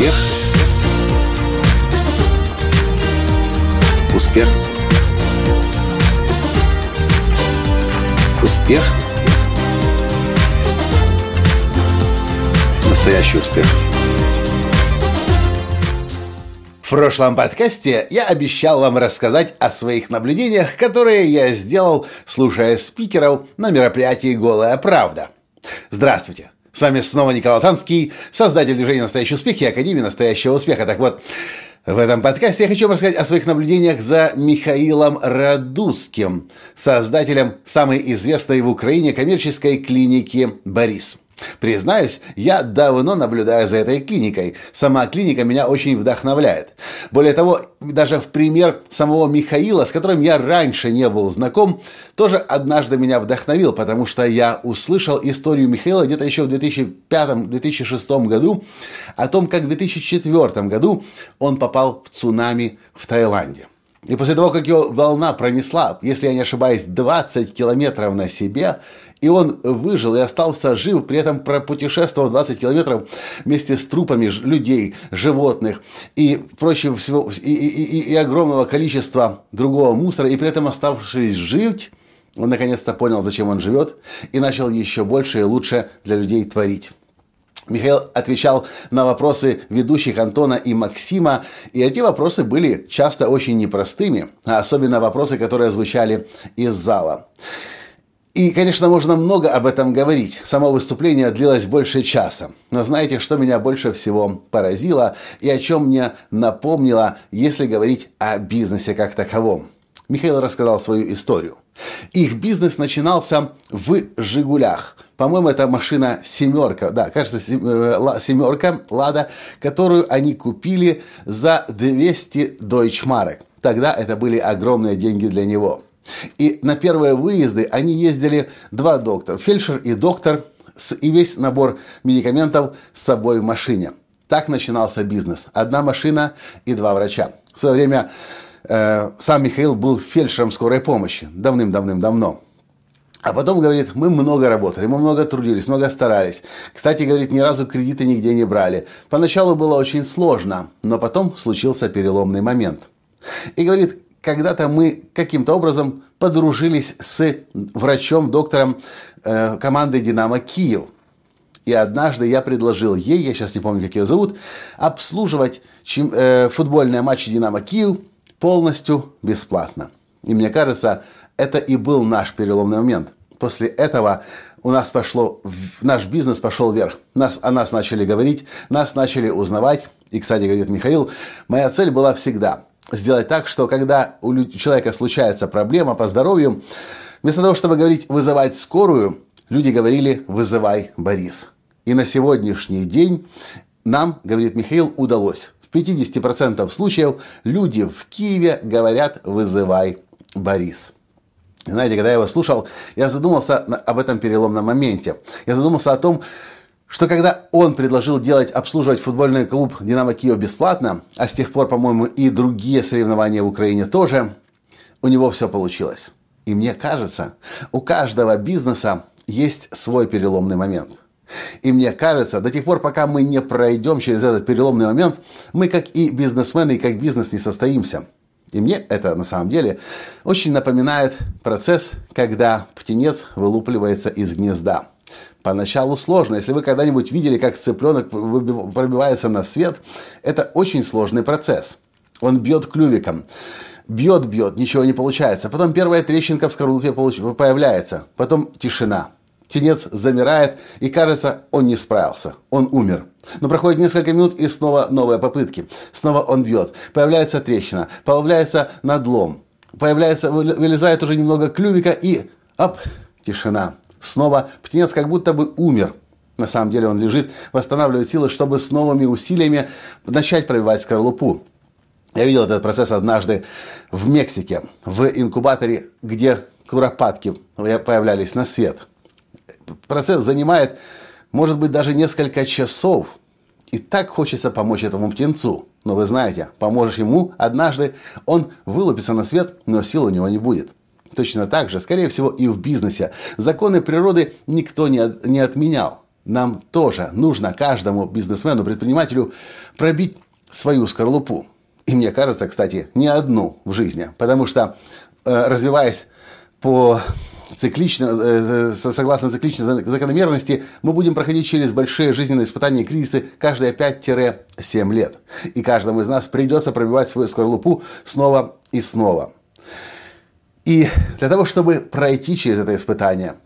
Успех. Успех. Успех. Настоящий успех. В прошлом подкасте я обещал вам рассказать о своих наблюдениях, которые я сделал, слушая спикеров на мероприятии «Голая правда». Здравствуйте! С вами снова Николай Танский, создатель движения «Настоящий успех» и Академии «Настоящего успеха». Так вот, в этом подкасте я хочу вам рассказать о своих наблюдениях за Михаилом Радуцким, создателем самой известной в Украине коммерческой клиники «Борис». Признаюсь, я давно наблюдаю за этой клиникой. Сама клиника меня очень вдохновляет. Более того, даже в пример самого Михаила, с которым я раньше не был знаком, тоже однажды меня вдохновил, потому что я услышал историю Михаила где-то еще в 2005-2006 году о том, как в 2004 году он попал в цунами в Таиланде. И после того, как его волна пронесла, если я не ошибаюсь, 20 километров на себе, и он выжил и остался жив, при этом пропутешествовал 20 километров вместе с трупами людей, животных и прочего всего, и, и, и, и огромного количества другого мусора, и при этом оставшись жить, он наконец-то понял, зачем он живет, и начал еще больше и лучше для людей творить. Михаил отвечал на вопросы ведущих Антона и Максима, и эти вопросы были часто очень непростыми, а особенно вопросы, которые звучали из зала. И, конечно, можно много об этом говорить. Само выступление длилось больше часа. Но знаете, что меня больше всего поразило и о чем мне напомнило, если говорить о бизнесе как таковом? Михаил рассказал свою историю. Их бизнес начинался в «Жигулях». По-моему, это машина «семерка». Да, кажется, э, «семерка» «Лада», которую они купили за 200 дойчмарок. Тогда это были огромные деньги для него – и на первые выезды они ездили два доктора, фельдшер и доктор, и весь набор медикаментов с собой в машине. Так начинался бизнес. Одна машина и два врача. В свое время э, сам Михаил был фельдшером скорой помощи. Давным-давным-давно. А потом, говорит, мы много работали, мы много трудились, много старались. Кстати, говорит, ни разу кредиты нигде не брали. Поначалу было очень сложно, но потом случился переломный момент. И говорит, когда-то мы каким-то образом подружились с врачом, доктором э, команды «Динамо Киев». И однажды я предложил ей, я сейчас не помню, как ее зовут, обслуживать чем, э, футбольные матчи «Динамо Киев» полностью бесплатно. И мне кажется, это и был наш переломный момент. После этого у нас пошло, наш бизнес пошел вверх. Нас, о нас начали говорить, нас начали узнавать. И, кстати, говорит Михаил, моя цель была всегда – сделать так, что когда у человека случается проблема по здоровью, вместо того, чтобы говорить «вызывать скорую», люди говорили «вызывай Борис». И на сегодняшний день нам, говорит Михаил, удалось. В 50% случаев люди в Киеве говорят «вызывай Борис». Знаете, когда я его слушал, я задумался об этом переломном моменте. Я задумался о том, что когда он предложил делать, обслуживать футбольный клуб «Динамо Киев» бесплатно, а с тех пор, по-моему, и другие соревнования в Украине тоже, у него все получилось. И мне кажется, у каждого бизнеса есть свой переломный момент. И мне кажется, до тех пор, пока мы не пройдем через этот переломный момент, мы, как и бизнесмены, и как бизнес, не состоимся. И мне это на самом деле очень напоминает процесс, когда птенец вылупливается из гнезда. Поначалу сложно. Если вы когда-нибудь видели, как цыпленок пробивается на свет, это очень сложный процесс. Он бьет клювиком. Бьет, бьет, ничего не получается. Потом первая трещинка в скорлупе появляется. Потом тишина. Тенец замирает, и кажется, он не справился. Он умер. Но проходит несколько минут, и снова новые попытки. Снова он бьет. Появляется трещина. Появляется надлом. Появляется, вылезает уже немного клювика, и оп, тишина. Снова птенец как будто бы умер. На самом деле он лежит, восстанавливает силы, чтобы с новыми усилиями начать пробивать скорлупу. Я видел этот процесс однажды в Мексике, в инкубаторе, где куропатки появлялись на свет. Процесс занимает, может быть, даже несколько часов. И так хочется помочь этому птенцу. Но вы знаете, поможешь ему однажды, он вылупится на свет, но сил у него не будет. Точно так же, скорее всего, и в бизнесе. Законы природы никто не, не отменял. нам тоже нужно каждому бизнесмену, предпринимателю пробить свою скорлупу. И мне кажется, кстати, не одну в жизни. Потому что, э, развиваясь по циклично, э, согласно цикличной закономерности, мы будем проходить через большие жизненные испытания и кризисы каждые 5-7 лет. И каждому из нас придется пробивать свою скорлупу снова и снова. И для того, чтобы пройти через это испытание,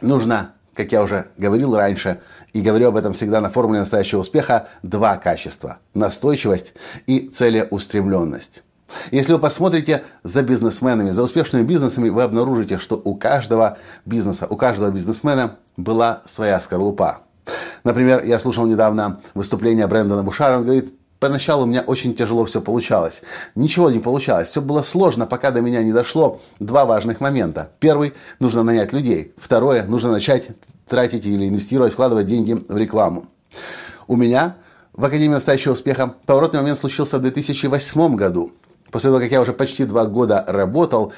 нужно, как я уже говорил раньше, и говорю об этом всегда на формуле настоящего успеха, два качества – настойчивость и целеустремленность. Если вы посмотрите за бизнесменами, за успешными бизнесами, вы обнаружите, что у каждого бизнеса, у каждого бизнесмена была своя скорлупа. Например, я слушал недавно выступление Брэндона Бушара, он говорит, Поначалу у меня очень тяжело все получалось. Ничего не получалось. Все было сложно, пока до меня не дошло два важных момента. Первый – нужно нанять людей. Второе – нужно начать тратить или инвестировать, вкладывать деньги в рекламу. У меня в Академии настоящего успеха поворотный момент случился в 2008 году. После того, как я уже почти два года работал,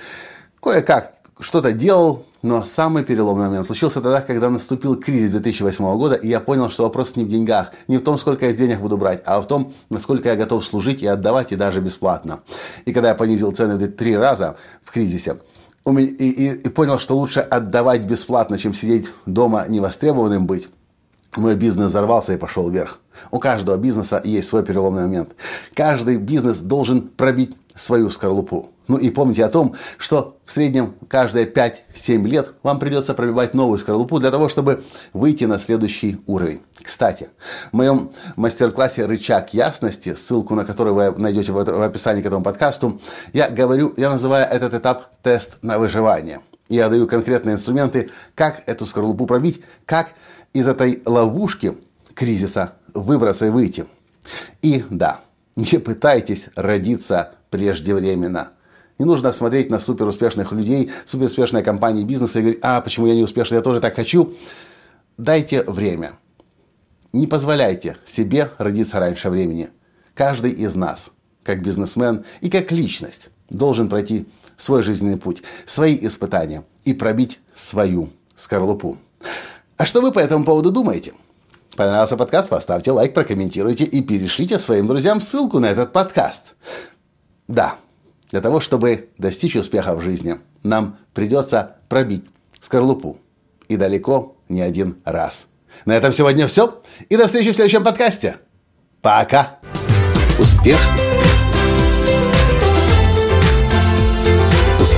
кое-как что-то делал, но самый переломный момент случился тогда, когда наступил кризис 2008 года, и я понял, что вопрос не в деньгах, не в том, сколько я из денег буду брать, а в том, насколько я готов служить и отдавать, и даже бесплатно. И когда я понизил цены в три раза в кризисе, и, и, и понял, что лучше отдавать бесплатно, чем сидеть дома невостребованным быть, мой бизнес взорвался и пошел вверх. У каждого бизнеса есть свой переломный момент. Каждый бизнес должен пробить свою скорлупу. Ну и помните о том, что в среднем каждые 5-7 лет вам придется пробивать новую скорлупу для того, чтобы выйти на следующий уровень. Кстати, в моем мастер-классе «Рычаг ясности», ссылку на который вы найдете в описании к этому подкасту, я говорю, я называю этот этап «тест на выживание». Я даю конкретные инструменты, как эту скорлупу пробить, как из этой ловушки кризиса выбраться и выйти. И да, не пытайтесь родиться преждевременно. Не нужно смотреть на суперуспешных людей, суперуспешные компании бизнеса и говорить, а почему я не успешный, я тоже так хочу. Дайте время. Не позволяйте себе родиться раньше времени. Каждый из нас, как бизнесмен и как личность, должен пройти свой жизненный путь, свои испытания и пробить свою скорлупу. А что вы по этому поводу думаете? Понравился подкаст? Поставьте лайк, прокомментируйте и перешлите своим друзьям ссылку на этот подкаст. Да, для того, чтобы достичь успеха в жизни, нам придется пробить скорлупу. И далеко не один раз. На этом сегодня все. И до встречи в следующем подкасте. Пока. Успех.